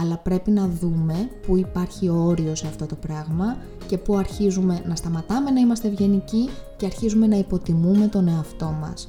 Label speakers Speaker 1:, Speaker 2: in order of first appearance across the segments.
Speaker 1: αλλά πρέπει να δούμε που υπάρχει όριο σε αυτό το πράγμα και που αρχίζουμε να σταματάμε να είμαστε ευγενικοί και αρχίζουμε να υποτιμούμε τον εαυτό μας.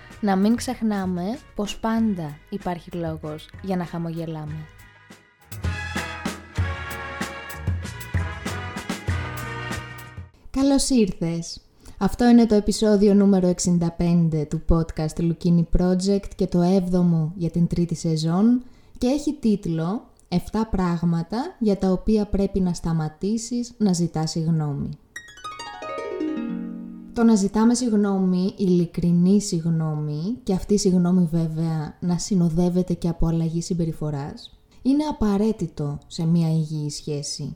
Speaker 1: να μην ξεχνάμε πως πάντα υπάρχει λόγος για να χαμογελάμε. Καλώς ήρθες! Αυτό είναι το επεισόδιο νούμερο 65 του podcast Lukini Project και το 7ο για την τρίτη σεζόν και έχει τίτλο 7 πράγματα για τα οποία πρέπει να σταματήσεις να ζητάς συγγνώμη. Το να ζητάμε συγγνώμη, ειλικρινή συγγνώμη και αυτή η συγγνώμη βέβαια να συνοδεύεται και από αλλαγή συμπεριφοράς, είναι απαραίτητο σε μια υγιή σχέση.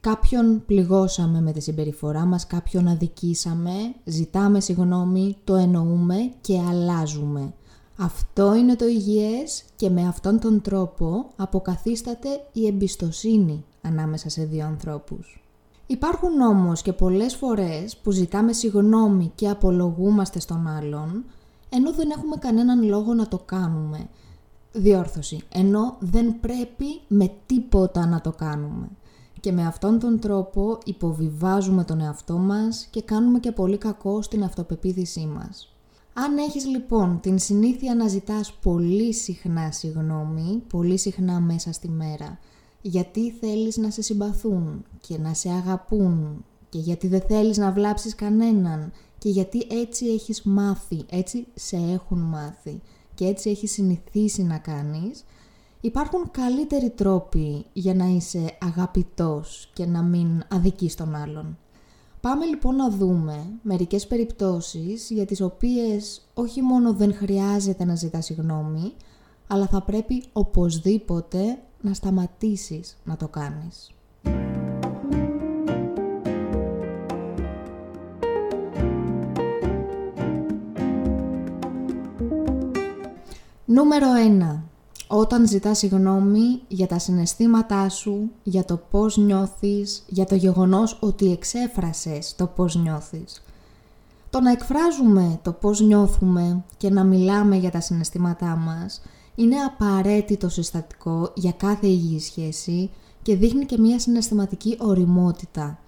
Speaker 1: Κάποιον πληγώσαμε με τη συμπεριφορά μας, κάποιον αδικήσαμε, ζητάμε συγγνώμη, το εννοούμε και αλλάζουμε. Αυτό είναι το υγιές και με αυτόν τον τρόπο αποκαθίσταται η εμπιστοσύνη ανάμεσα σε δύο ανθρώπους. Υπάρχουν όμως και πολλές φορές που ζητάμε συγγνώμη και απολογούμαστε στον άλλον, ενώ δεν έχουμε κανέναν λόγο να το κάνουμε. Διόρθωση, ενώ δεν πρέπει με τίποτα να το κάνουμε. Και με αυτόν τον τρόπο υποβιβάζουμε τον εαυτό μας και κάνουμε και πολύ κακό στην αυτοπεποίθησή μας. Αν έχεις λοιπόν την συνήθεια να ζητάς πολύ συχνά συγγνώμη, πολύ συχνά μέσα στη μέρα, γιατί θέλεις να σε συμπαθούν και να σε αγαπούν και γιατί δεν θέλεις να βλάψεις κανέναν και γιατί έτσι έχεις μάθει, έτσι σε έχουν μάθει και έτσι έχεις συνηθίσει να κάνεις, υπάρχουν καλύτεροι τρόποι για να είσαι αγαπητός και να μην αδικείς τον άλλον. Πάμε λοιπόν να δούμε μερικές περιπτώσεις για τις οποίες όχι μόνο δεν χρειάζεται να ζητάς συγγνώμη, αλλά θα πρέπει οπωσδήποτε να σταματήσεις να το κάνεις. Νούμερο 1. Όταν ζητάς συγγνώμη για τα συναισθήματά σου, για το πώς νιώθεις, για το γεγονός ότι εξέφρασες το πώς νιώθεις. Το να εκφράζουμε το πώς νιώθουμε και να μιλάμε για τα συναισθήματά μας είναι απαραίτητο συστατικό για κάθε υγιή σχέση και δείχνει και μια συναισθηματική οριμότητα.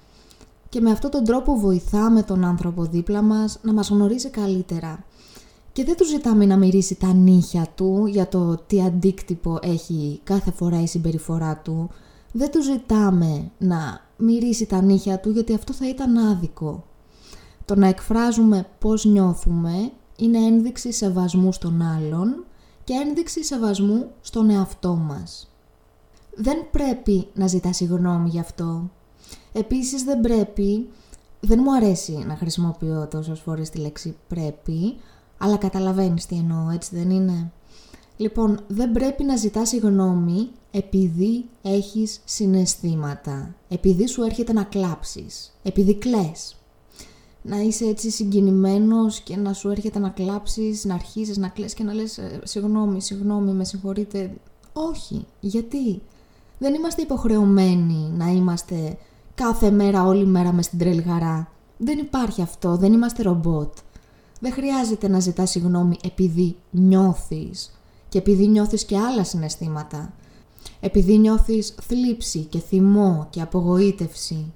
Speaker 1: Και με αυτόν τον τρόπο βοηθάμε τον άνθρωπο δίπλα μας να μας γνωρίζει καλύτερα. Και δεν του ζητάμε να μυρίσει τα νύχια του για το τι αντίκτυπο έχει κάθε φορά η συμπεριφορά του. Δεν του ζητάμε να μυρίσει τα νύχια του γιατί αυτό θα ήταν άδικο. Το να εκφράζουμε πώς νιώθουμε είναι ένδειξη σεβασμού στον άλλον και ένδειξη σεβασμού στον εαυτό μας. Δεν πρέπει να ζητάς συγγνώμη γι' αυτό. Επίσης δεν πρέπει, δεν μου αρέσει να χρησιμοποιώ τόσες φορές τη λέξη πρέπει, αλλά καταλαβαίνεις τι εννοώ, έτσι δεν είναι; Λοιπόν, δεν πρέπει να ζητάς συγγνώμη επειδή έχεις συναισθήματα, επειδή σου έρχεται να κλάψεις, επειδή κλαις να είσαι έτσι συγκινημένος και να σου έρχεται να κλάψεις, να αρχίσεις να κλαις και να λες «Ε, συγγνώμη, συγγνώμη, με συγχωρείτε. Όχι. Γιατί; Δεν είμαστε υποχρεωμένοι να είμαστε κάθε μέρα, όλη μέρα μες στην τρελγαρά. Δεν υπάρχει αυτό, δεν είμαστε ρομπότ. Δεν χρειάζεται να ζητάς συγγνώμη επειδή νιώθεις και επειδή νιώθεις και άλλα συναισθήματα. Επειδή νιώθεις θλίψη και θυμό και απογοήτευση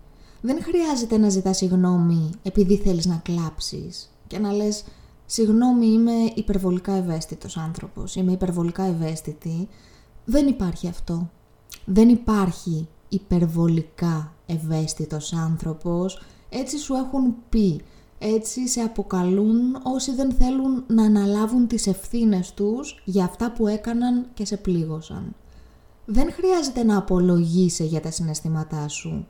Speaker 1: δεν χρειάζεται να ζητάς συγγνώμη επειδή θέλεις να κλάψεις και να λες «Συγγνώμη, είμαι υπερβολικά ευαίσθητος άνθρωπος, είμαι υπερβολικά ευαίσθητη». Δεν υπάρχει αυτό. Δεν υπάρχει υπερβολικά ευαίσθητος άνθρωπος, έτσι σου έχουν πει. Έτσι σε αποκαλούν όσοι δεν θέλουν να αναλάβουν τις ευθύνες τους για αυτά που έκαναν και σε πλήγωσαν. Δεν χρειάζεται να απολογείσαι για τα συναισθήματά σου.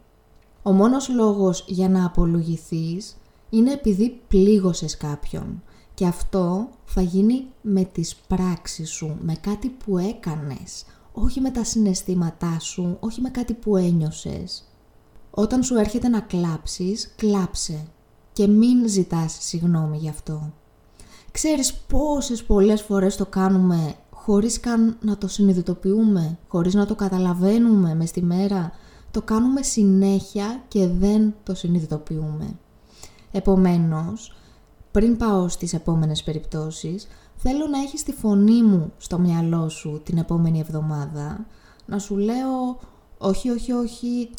Speaker 1: Ο μόνος λόγος για να απολογηθείς είναι επειδή πλήγωσες κάποιον. Και αυτό θα γίνει με τις πράξεις σου, με κάτι που έκανες, όχι με τα συναισθήματά σου, όχι με κάτι που ένιωσες. Όταν σου έρχεται να κλάψεις, κλάψε και μην ζητάς συγνώμη γι' αυτό. Ξέρεις πόσες πολλές φορές το κάνουμε χωρίς καν να το συνειδητοποιούμε, χωρίς να το καταλαβαίνουμε μες στη μέρα; Το κάνουμε συνέχεια και δεν το συνειδητοποιούμε. Επομένως, πριν πάω στις επόμενες περιπτώσεις, θέλω να έχεις τη φωνή μου στο μυαλό σου την επόμενη εβδομάδα, να σου λέω όχι, όχι, όχι,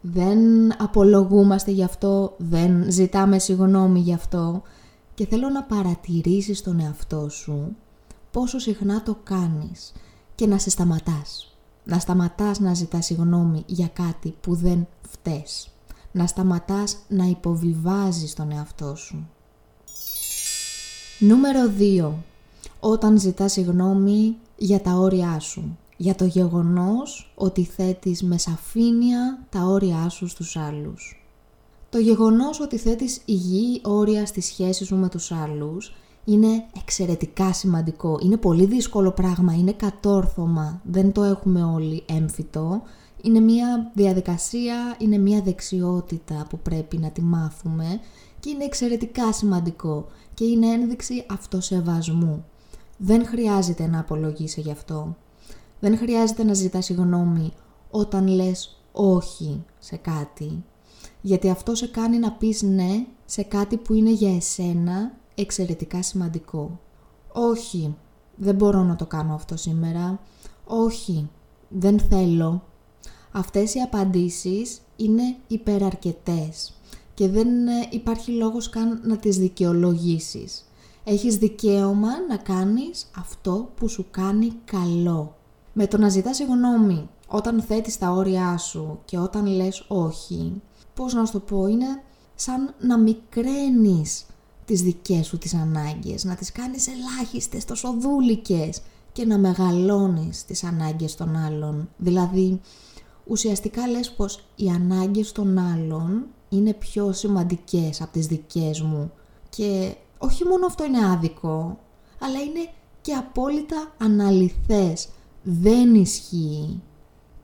Speaker 1: δεν απολογούμαστε γι' αυτό, δεν ζητάμε συγγνώμη γι' αυτό και θέλω να παρατηρήσεις τον εαυτό σου πόσο συχνά το κάνεις και να σε σταματάς. Να σταματάς να ζητάς συγγνώμη για κάτι που δεν φταίς. Να σταματάς να υποβιβάζεις τον εαυτό σου. Νούμερο 2. Όταν ζητάς συγγνώμη για τα όρια σου. Για το γεγονός ότι θέτεις με σαφήνεια τα όρια σου στους άλλους. Το γεγονός ότι θέτεις υγιή όρια στη σχέση σου με τους άλλους είναι εξαιρετικά σημαντικό. Είναι πολύ δύσκολο πράγμα, είναι κατόρθωμα, δεν το έχουμε όλοι έμφυτο. Είναι μια διαδικασία, είναι μια δεξιότητα που πρέπει να τη μάθουμε και είναι εξαιρετικά σημαντικό και είναι ένδειξη αυτοσεβασμού. Δεν χρειάζεται να απολογείσαι γι' αυτό. Δεν χρειάζεται να ζητάς συγγνώμη όταν λες όχι σε κάτι. Γιατί αυτό σε κάνει να πεις ναι σε κάτι που είναι για εσένα εξαιρετικά σημαντικό. Όχι, δεν μπορώ να το κάνω αυτό σήμερα. Όχι, δεν θέλω. Αυτές οι απαντήσεις είναι υπεραρκετές και δεν ε, υπάρχει λόγος καν να τις δικαιολογήσεις. Έχεις δικαίωμα να κάνεις αυτό που σου κάνει καλό. Με το να ζητάς συγγνώμη όταν θέτεις τα όρια σου και όταν λες όχι, πώς να σου το πω, είναι σαν να μικραίνεις τις δικές σου τις ανάγκες, να τις κάνεις ελάχιστες, τόσο δούλικες και να μεγαλώνεις τις ανάγκες των άλλων. Δηλαδή, ουσιαστικά λες πως οι ανάγκες των άλλων είναι πιο σημαντικές από τις δικές μου και όχι μόνο αυτό είναι άδικο, αλλά είναι και απόλυτα αναλυθές. Δεν ισχύει.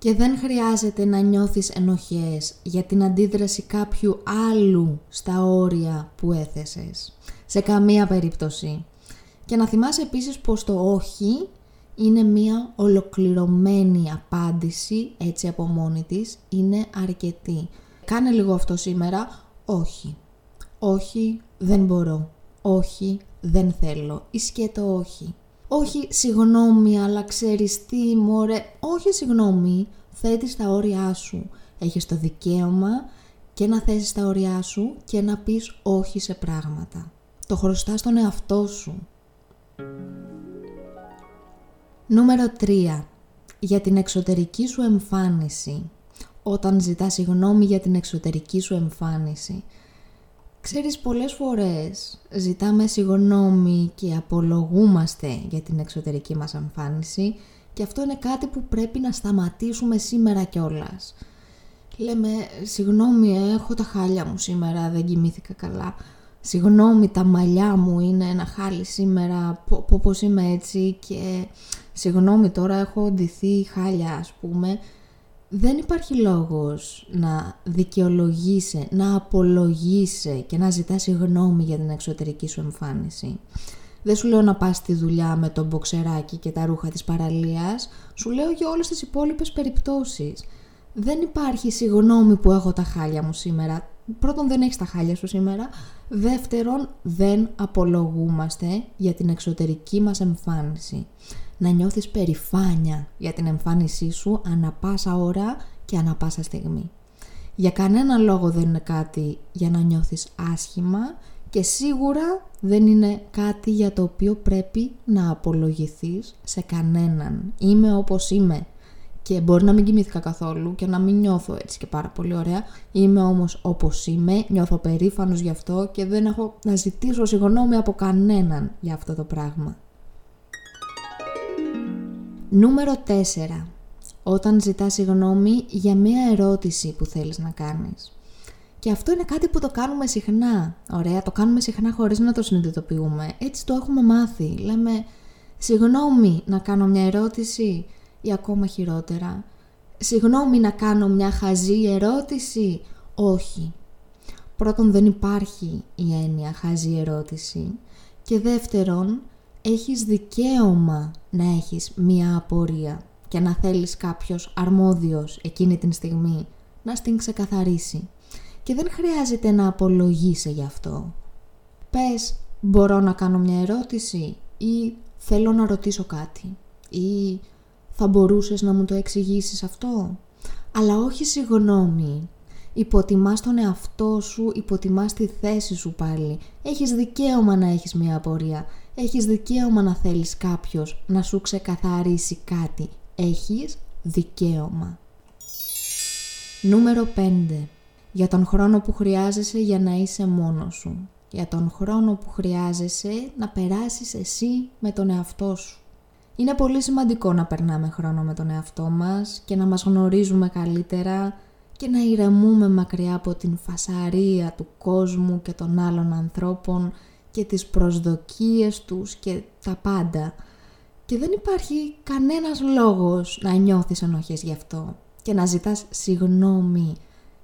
Speaker 1: Και δεν χρειάζεται να νιώθεις ενοχές για την αντίδραση κάποιου άλλου στα όρια που έθεσες. Σε καμία περίπτωση. Και να θυμάσαι επίσης πως το όχι είναι μία ολοκληρωμένη απάντηση, έτσι από μόνη της, είναι αρκετή. Κάνε λίγο αυτό σήμερα, όχι. Όχι, δεν μπορώ. Όχι, δεν θέλω. Ή σκέτο όχι όχι συγγνώμη, αλλά ξέρεις τι, μωρέ, όχι συγγνώμη, θέτεις τα όρια σου. Έχεις το δικαίωμα και να θέσεις τα όρια σου και να πεις όχι σε πράγματα. Το χρωστάς στον εαυτό σου. Νούμερο 3. Για την εξωτερική σου εμφάνιση. Όταν ζητάς συγγνώμη για την εξωτερική σου εμφάνιση. Ξέρεις, πολλές φορές ζητάμε συγγνώμη και απολογούμαστε για την εξωτερική μας εμφάνιση και αυτό είναι κάτι που πρέπει να σταματήσουμε σήμερα κιόλας. Λέμε, συγγνώμη, έχω τα χάλια μου σήμερα, δεν κοιμήθηκα καλά. Συγγνώμη, τα μαλλιά μου είναι ένα χάλι σήμερα, πώς είμαι έτσι και συγγνώμη τώρα έχω ντυθεί χάλια ας πούμε δεν υπάρχει λόγος να δικαιολογήσει, να απολογήσει και να ζητάς συγγνώμη για την εξωτερική σου εμφάνιση. Δεν σου λέω να πας στη δουλειά με το μποξεράκι και τα ρούχα της παραλίας, σου λέω για όλες τις υπόλοιπες περιπτώσεις. Δεν υπάρχει συγγνώμη που έχω τα χάλια μου σήμερα. Πρώτον δεν έχεις τα χάλια σου σήμερα. Δεύτερον δεν απολογούμαστε για την εξωτερική μας εμφάνιση να νιώθεις περηφάνια για την εμφάνισή σου ανα πάσα ώρα και ανα πάσα στιγμή. Για κανένα λόγο δεν είναι κάτι για να νιώθεις άσχημα και σίγουρα δεν είναι κάτι για το οποίο πρέπει να απολογηθείς σε κανέναν. Είμαι όπως είμαι και μπορεί να μην κοιμήθηκα καθόλου και να μην νιώθω έτσι και πάρα πολύ ωραία. Είμαι όμως όπως είμαι, νιώθω περήφανος γι' αυτό και δεν έχω να ζητήσω συγγνώμη από κανέναν για αυτό το πράγμα. Νούμερο 4. όταν ζητάς συγγνώμη για μία ερώτηση που θέλεις να κάνεις. Και αυτό είναι κάτι που το κάνουμε συχνά. Ωραία, το κάνουμε συχνά χωρίς να το συνειδητοποιούμε. Έτσι το έχουμε μάθει. Λέμε, συγγνώμη να κάνω μια ερώτηση ή ακόμα χειρότερα. Συγγνώμη να κάνω μια χαζή ερώτηση. Όχι. Πρώτον δεν υπάρχει η έννοια χαζή ερώτηση. Και δεύτερον, έχεις δικαίωμα να έχεις μία απορία και να θέλεις κάποιος αρμόδιος εκείνη την στιγμή να στην ξεκαθαρίσει. Και δεν χρειάζεται να απολογείσαι γι' αυτό. Πες, μπορώ να κάνω μια ερώτηση ή θέλω να ρωτήσω κάτι ή θα μπορούσες να μου το εξηγήσεις αυτό. Αλλά όχι συγγνώμη. Υποτιμάς τον εαυτό σου, υποτιμάς τη θέση σου πάλι. Έχεις δικαίωμα να έχεις μια απορία. Έχεις δικαίωμα να θέλεις κάποιος να σου ξεκαθαρίσει κάτι. Έχεις δικαίωμα. Νούμερο 5. Για τον χρόνο που χρειάζεσαι για να είσαι μόνος σου. Για τον χρόνο που χρειάζεσαι να περάσεις εσύ με τον εαυτό σου. Είναι πολύ σημαντικό να περνάμε χρόνο με τον εαυτό μας και να μας γνωρίζουμε καλύτερα και να ηρεμούμε μακριά από την φασαρία του κόσμου και των άλλων ανθρώπων και τις προσδοκίες τους και τα πάντα. Και δεν υπάρχει κανένας λόγος να νιώθεις ενοχές γι' αυτό και να ζητάς συγνώμη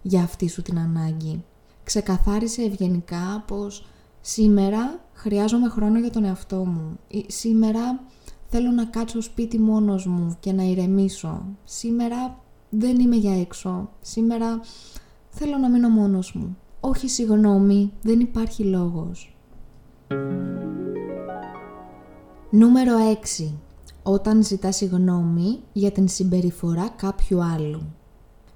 Speaker 1: για αυτή σου την ανάγκη. Ξεκαθάρισε ευγενικά πως σήμερα χρειάζομαι χρόνο για τον εαυτό μου. Σήμερα θέλω να κάτσω σπίτι μόνος μου και να ηρεμήσω. Σήμερα δεν είμαι για έξω. Σήμερα θέλω να μείνω μόνος μου. Όχι συγγνώμη, δεν υπάρχει λόγος. Νούμερο 6. Όταν ζητάς συγγνώμη για την συμπεριφορά κάποιου άλλου.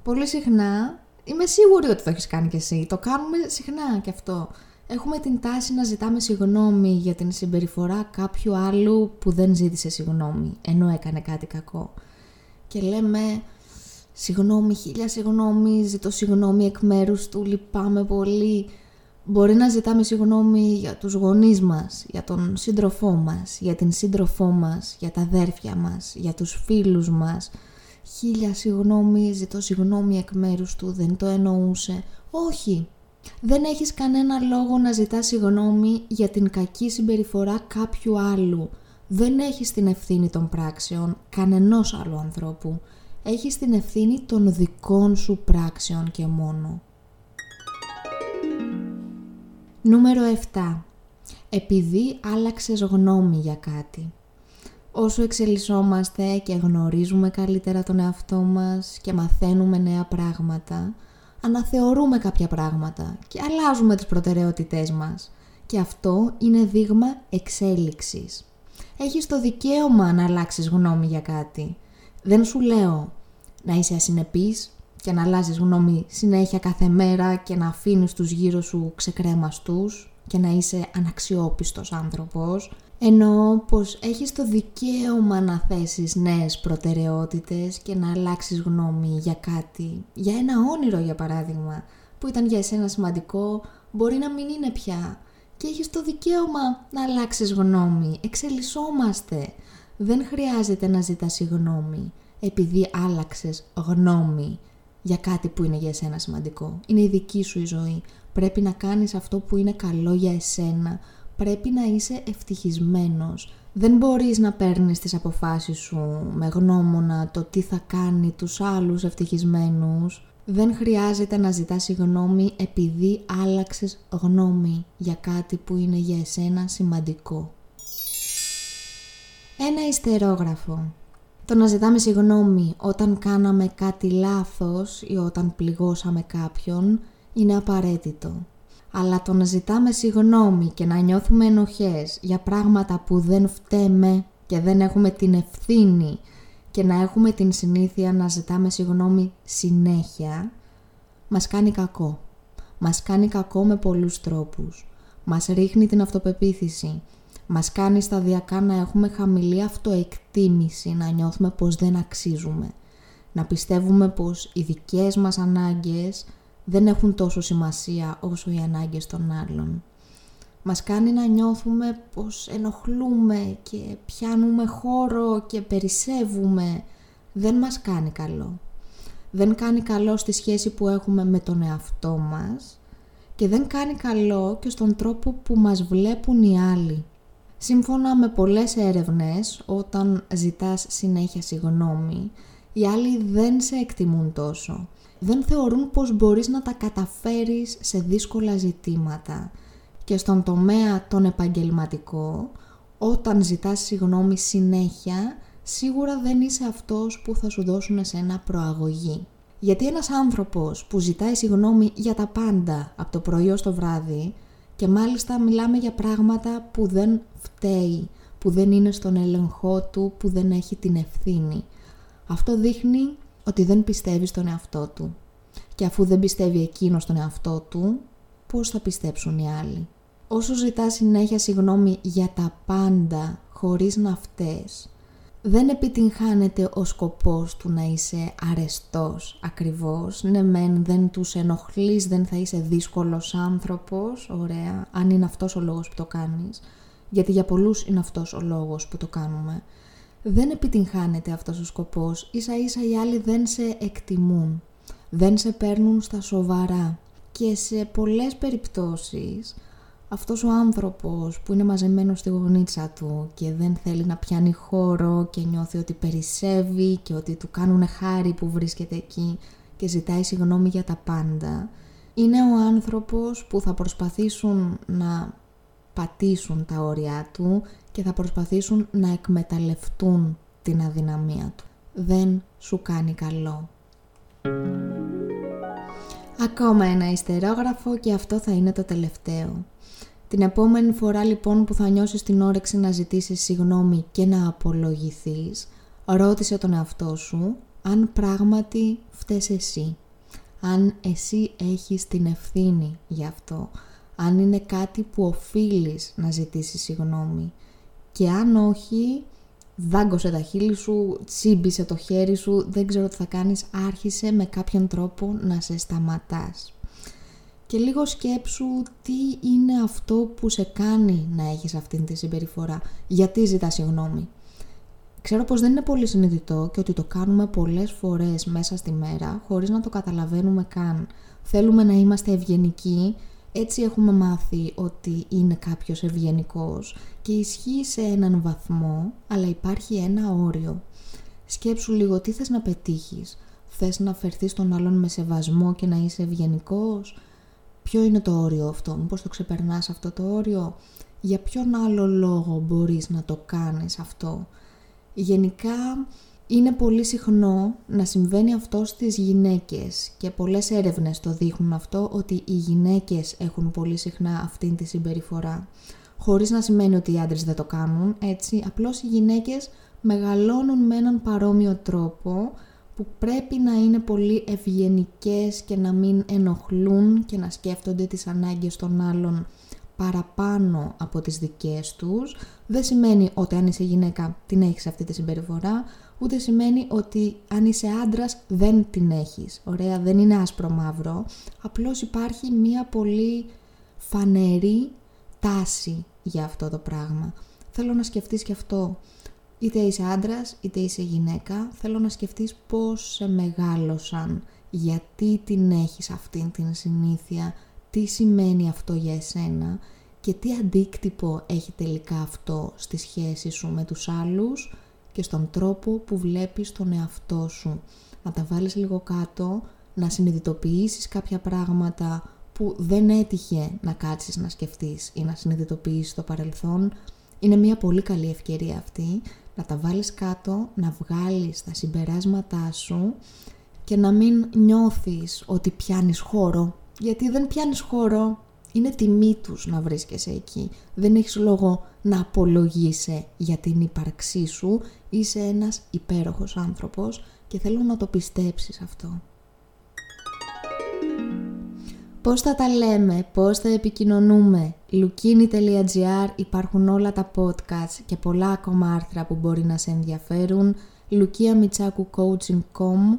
Speaker 1: Πολύ συχνά, είμαι σίγουρη ότι το έχεις κάνει κι εσύ, το κάνουμε συχνά κι αυτό. Έχουμε την τάση να ζητάμε συγγνώμη για την συμπεριφορά κάποιου άλλου που δεν ζήτησε συγγνώμη, ενώ έκανε κάτι κακό. Και λέμε, συγγνώμη, χίλια συγγνώμη, ζητώ συγγνώμη εκ μέρους του, λυπάμαι πολύ. Μπορεί να ζητάμε συγγνώμη για τους γονείς μας, για τον σύντροφό μας, για την σύντροφό μας, για τα αδέρφια μας, για τους φίλους μας. Χίλια συγγνώμη, ζητώ συγγνώμη εκ μέρους του, δεν το εννοούσε. Όχι, δεν έχεις κανένα λόγο να ζητάς συγγνώμη για την κακή συμπεριφορά κάποιου άλλου. Δεν έχεις την ευθύνη των πράξεων κανενός άλλου ανθρώπου. Έχεις την ευθύνη των δικών σου πράξεων και μόνο. Νούμερο 7. Επειδή άλλαξες γνώμη για κάτι. Όσο εξελισσόμαστε και γνωρίζουμε καλύτερα τον εαυτό μας και μαθαίνουμε νέα πράγματα, αναθεωρούμε κάποια πράγματα και αλλάζουμε τις προτεραιότητές μας. Και αυτό είναι δείγμα εξέλιξης. Έχεις το δικαίωμα να αλλάξεις γνώμη για κάτι. Δεν σου λέω να είσαι ασυνεπής και να αλλάζεις γνώμη συνέχεια κάθε μέρα και να αφήνεις τους γύρω σου ξεκρέμαστούς και να είσαι αναξιόπιστος άνθρωπος Εννοώ πως έχεις το δικαίωμα να θέσεις νέες προτεραιότητες και να αλλάξεις γνώμη για κάτι, για ένα όνειρο για παράδειγμα, που ήταν για εσένα σημαντικό, μπορεί να μην είναι πια. Και έχεις το δικαίωμα να αλλάξεις γνώμη. Εξελισσόμαστε. Δεν χρειάζεται να ζητάς γνώμη επειδή άλλαξες γνώμη για κάτι που είναι για εσένα σημαντικό. Είναι η δική σου η ζωή. Πρέπει να κάνεις αυτό που είναι καλό για εσένα, πρέπει να είσαι ευτυχισμένος. Δεν μπορείς να παίρνεις τις αποφάσεις σου με γνώμονα το τι θα κάνει τους άλλους ευτυχισμένους. Δεν χρειάζεται να ζητάς συγγνώμη επειδή άλλαξες γνώμη για κάτι που είναι για εσένα σημαντικό. Ένα ιστερόγραφο. Το να ζητάμε συγγνώμη όταν κάναμε κάτι λάθος ή όταν πληγώσαμε κάποιον είναι απαραίτητο αλλά το να ζητάμε συγγνώμη και να νιώθουμε ενοχές για πράγματα που δεν φταίμε και δεν έχουμε την ευθύνη και να έχουμε την συνήθεια να ζητάμε συγγνώμη συνέχεια, μας κάνει κακό. Μας κάνει κακό με πολλούς τρόπους. Μας ρίχνει την αυτοπεποίθηση. Μας κάνει σταδιακά να έχουμε χαμηλή αυτοεκτίμηση, να νιώθουμε πως δεν αξίζουμε. Να πιστεύουμε πως οι δικές μας ανάγκες δεν έχουν τόσο σημασία όσο οι ανάγκες των άλλων. Μας κάνει να νιώθουμε πως ενοχλούμε και πιάνουμε χώρο και περισσεύουμε, δεν μας κάνει καλό. Δεν κάνει καλό στη σχέση που έχουμε με τον εαυτό μας και δεν κάνει καλό και στον τρόπο που μας βλέπουν οι άλλοι. Σύμφωνα με πολλές έρευνες, όταν ζητάς συνέχεια συγγνώμη, οι άλλοι δεν σε εκτιμούν τόσο. Δεν θεωρούν πως μπορείς να τα καταφέρεις σε δύσκολα ζητήματα. Και στον τομέα τον επαγγελματικό, όταν ζητάς συγγνώμη συνέχεια, σίγουρα δεν είσαι αυτός που θα σου δώσουν ένα προαγωγή. Γιατί ένας άνθρωπος που ζητάει συγγνώμη για τα πάντα από το πρωί ως το βράδυ και μάλιστα μιλάμε για πράγματα που δεν φταίει, που δεν είναι στον έλεγχό του, που δεν έχει την ευθύνη. Αυτό δείχνει ότι δεν πιστεύει στον εαυτό του. Και αφού δεν πιστεύει εκείνο στον εαυτό του, πώς θα πιστέψουν οι άλλοι; Όσο ζητά συνέχεια συγγνώμη για τα πάντα χωρίς να φταίς, δεν επιτυγχάνεται ο σκοπός του να είσαι αρεστός ακριβώς. Ναι μεν δεν τους ενοχλείς, δεν θα είσαι δύσκολος άνθρωπος, ωραία, αν είναι αυτός ο λόγος που το κάνεις. Γιατί για πολλούς είναι αυτός ο λόγος που το κάνουμε. Δεν επιτυγχάνεται αυτός ο σκοπός, ίσα ίσα οι άλλοι δεν σε εκτιμούν, δεν σε παίρνουν στα σοβαρά. Και σε πολλές περιπτώσεις αυτός ο άνθρωπος που είναι μαζεμένος στη γονίτσα του και δεν θέλει να πιάνει χώρο και νιώθει ότι περισσεύει και ότι του κάνουν χάρη που βρίσκεται εκεί και ζητάει συγγνώμη για τα πάντα, είναι ο άνθρωπος που θα προσπαθήσουν να πατήσουν τα όρια του και θα προσπαθήσουν να εκμεταλλευτούν την αδυναμία του. Δεν σου κάνει καλό. Ακόμα ένα ιστερόγραφο και αυτό θα είναι το τελευταίο. Την επόμενη φορά λοιπόν που θα νιώσεις την όρεξη να ζητήσεις συγνώμη και να απολογηθείς, ρώτησε τον εαυτό σου αν πράγματι φταίς εσύ. Αν εσύ έχεις την ευθύνη γι' αυτό. Αν είναι κάτι που οφείλεις να ζητήσεις συγνώμη. Και αν όχι, δάγκωσε τα χείλη σου, τσίμπησε το χέρι σου, δεν ξέρω τι θα κάνεις, άρχισε με κάποιον τρόπο να σε σταματάς και λίγο σκέψου τι είναι αυτό που σε κάνει να έχεις αυτήν τη συμπεριφορά. Γιατί ζητάς συγγνώμη. Ξέρω πως δεν είναι πολύ συνειδητό και ότι το κάνουμε πολλές φορές μέσα στη μέρα χωρίς να το καταλαβαίνουμε καν. Θέλουμε να είμαστε ευγενικοί, έτσι έχουμε μάθει ότι είναι κάποιος ευγενικός και ισχύει σε έναν βαθμό, αλλά υπάρχει ένα όριο. Σκέψου λίγο τι θες να πετύχεις. Θες να φερθείς στον άλλον με σεβασμό και να είσαι ευγενικός; Ποιο είναι το όριο αυτό, μήπως το ξεπερνάς αυτό το όριο, για ποιον άλλο λόγο μπορείς να το κάνεις αυτό; Γενικά είναι πολύ συχνό να συμβαίνει αυτό στις γυναίκες και πολλές έρευνες το δείχνουν αυτό ότι οι γυναίκες έχουν πολύ συχνά αυτήν τη συμπεριφορά. Χωρίς να σημαίνει ότι οι άντρες δεν το κάνουν, έτσι, απλώς οι γυναίκες μεγαλώνουν με έναν παρόμοιο τρόπο που πρέπει να είναι πολύ ευγενικές και να μην ενοχλούν και να σκέφτονται τις ανάγκες των άλλων παραπάνω από τις δικές τους. Δεν σημαίνει ότι αν είσαι γυναίκα την έχεις αυτή τη συμπεριφορά, ούτε σημαίνει ότι αν είσαι άντρας δεν την έχεις. Ωραία, δεν είναι άσπρο μαύρο, απλώς υπάρχει μία πολύ φανερή τάση για αυτό το πράγμα. Θέλω να σκεφτείς και αυτό. Είτε είσαι άντρας, είτε είσαι γυναίκα, θέλω να σκεφτείς πώς σε μεγάλωσαν, γιατί την έχεις αυτήν την συνήθεια, τι σημαίνει αυτό για εσένα και τι αντίκτυπο έχει τελικά αυτό στη σχέση σου με τους άλλους και στον τρόπο που βλέπεις τον εαυτό σου. Να τα βάλεις λίγο κάτω, να συνειδητοποιήσεις κάποια πράγματα που δεν έτυχε να κάτσεις να σκεφτείς ή να συνειδητοποιήσεις στο παρελθόν. Είναι μια πολύ καλή ευκαιρία αυτή να τα βάλεις κάτω, να βγάλεις τα συμπεράσματά σου και να μην νιώθεις ότι πιάνεις χώρο. Γιατί δεν πιάνεις χώρο, είναι τιμή τους να βρίσκεσαι εκεί. Δεν έχεις λόγο να απολογείσαι για την ύπαρξή σου. Είσαι ένας υπέροχος άνθρωπος και θέλω να το πιστέψεις αυτό. Πώς θα τα λέμε, πώς θα επικοινωνούμε; Lukini.gr υπάρχουν όλα τα podcasts και πολλά ακόμα άρθρα που μπορεί να σε ενδιαφέρουν. LukiaMichakuCoaching.com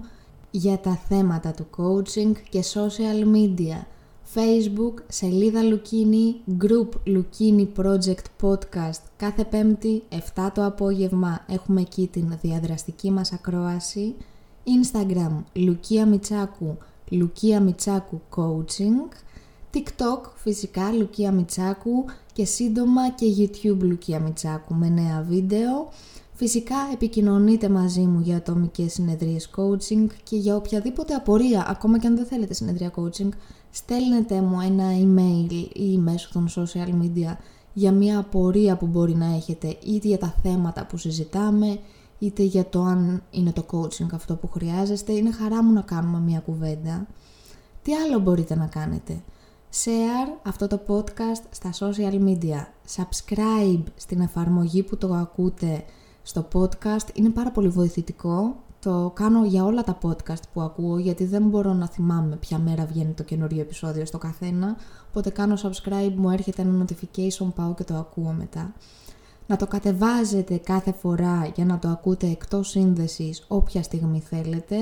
Speaker 1: για τα θέματα του coaching και social media. Facebook, σελίδα Λουκίνη, group Λουκίνη Project Podcast. Κάθε πέμπτη, 7 το απόγευμα, έχουμε εκεί την διαδραστική μας ακρόαση. Instagram, Λουκία Μιτσάκου, Λουκία Μιτσάκου Coaching. TikTok, φυσικά, Λουκία Μιτσάκου και σύντομα και YouTube Λουκία Μιτσάκου με νέα βίντεο. Φυσικά επικοινωνείτε μαζί μου για ατομικές συνεδρίες coaching και για οποιαδήποτε απορία, ακόμα και αν δεν θέλετε συνεδρία coaching, στέλνετε μου ένα email ή μέσω των social media για μια απορία που μπορεί να έχετε είτε για τα θέματα που συζητάμε είτε για το αν είναι το coaching αυτό που χρειάζεστε. Είναι χαρά μου να κάνουμε μια κουβέντα. Τι άλλο μπορείτε να κάνετε; Share αυτό το podcast στα social media. Subscribe στην εφαρμογή που το ακούτε στο podcast. Είναι πάρα πολύ βοηθητικό το κάνω για όλα τα podcast που ακούω γιατί δεν μπορώ να θυμάμαι ποια μέρα βγαίνει το καινούριο επεισόδιο στο καθένα. Οπότε κάνω subscribe, μου έρχεται ένα notification, πάω και το ακούω μετά. Να το κατεβάζετε κάθε φορά για να το ακούτε εκτός σύνδεσης όποια στιγμή θέλετε.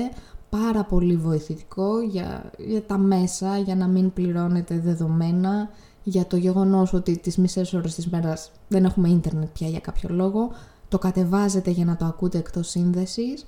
Speaker 1: Πάρα πολύ βοηθητικό για, για τα μέσα, για να μην πληρώνετε δεδομένα, για το γεγονός ότι τις μισές ώρες της μέρας δεν έχουμε ίντερνετ πια για κάποιο λόγο. Το κατεβάζετε για να το ακούτε εκτός σύνδεσης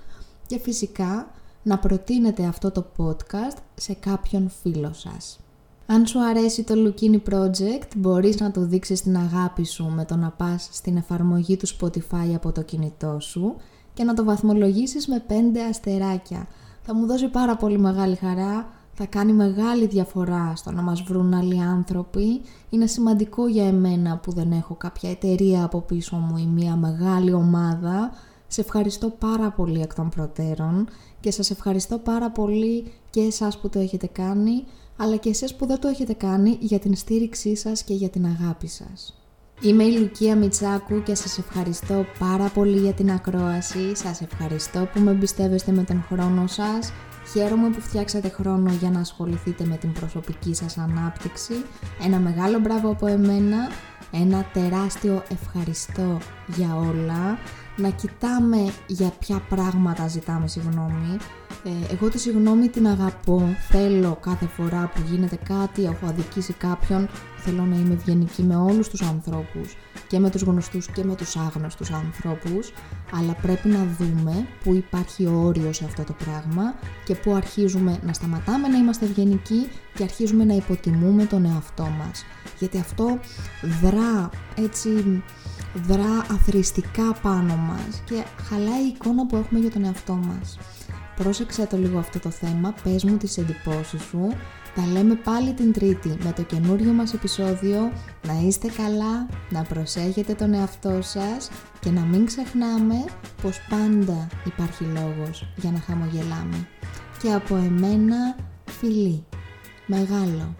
Speaker 1: και φυσικά να προτείνετε αυτό το podcast σε κάποιον φίλο σας. Αν σου αρέσει το Lukini Project, μπορείς να το δείξεις την αγάπη σου με το να πας στην εφαρμογή του Spotify από το κινητό σου και να το βαθμολογήσεις με 5 αστεράκια. Θα μου δώσει πάρα πολύ μεγάλη χαρά, θα κάνει μεγάλη διαφορά στο να μας βρουν άλλοι άνθρωποι. Είναι σημαντικό για εμένα που δεν έχω κάποια εταιρεία από πίσω μου ή μια μεγάλη ομάδα σε ευχαριστώ πάρα πολύ εκ των προτέρων και σας ευχαριστώ πάρα πολύ και εσάς που το έχετε κάνει, αλλά και εσείς που δεν το έχετε κάνει για την στήριξή σας και για την αγάπη σας. Είμαι η Λουκία Μιτσάκου και σας ευχαριστώ πάρα πολύ για την ακρόαση, σας ευχαριστώ που με εμπιστεύεστε με τον χρόνο σας, χαίρομαι που φτιάξατε χρόνο για να ασχοληθείτε με την προσωπική σας ανάπτυξη, ένα μεγάλο μπράβο από εμένα, ένα τεράστιο ευχαριστώ για όλα. Να κοιτάμε για ποια πράγματα ζητάμε συγγνώμη. Ε, εγώ τη συγγνώμη την αγαπώ, θέλω κάθε φορά που γίνεται κάτι, έχω αδικήσει κάποιον, θέλω να είμαι ευγενική με όλους τους ανθρώπους και με τους γνωστούς και με τους άγνωστους ανθρώπους, αλλά πρέπει να δούμε που υπάρχει όριο σε αυτό το πράγμα και που αρχίζουμε να σταματάμε να είμαστε ευγενικοί και αρχίζουμε να υποτιμούμε τον εαυτό μας. Γιατί αυτό δρά έτσι δρά αθρηστικά πάνω μας και χαλάει η εικόνα που έχουμε για τον εαυτό μας. Πρόσεξε το λίγο αυτό το θέμα, πες μου τις εντυπώσεις σου, τα λέμε πάλι την Τρίτη με το καινούριο μας επεισόδιο, να είστε καλά, να προσέχετε τον εαυτό σας και να μην ξεχνάμε πως πάντα υπάρχει λόγος για να χαμογελάμε. Και από εμένα φιλί, μεγάλο.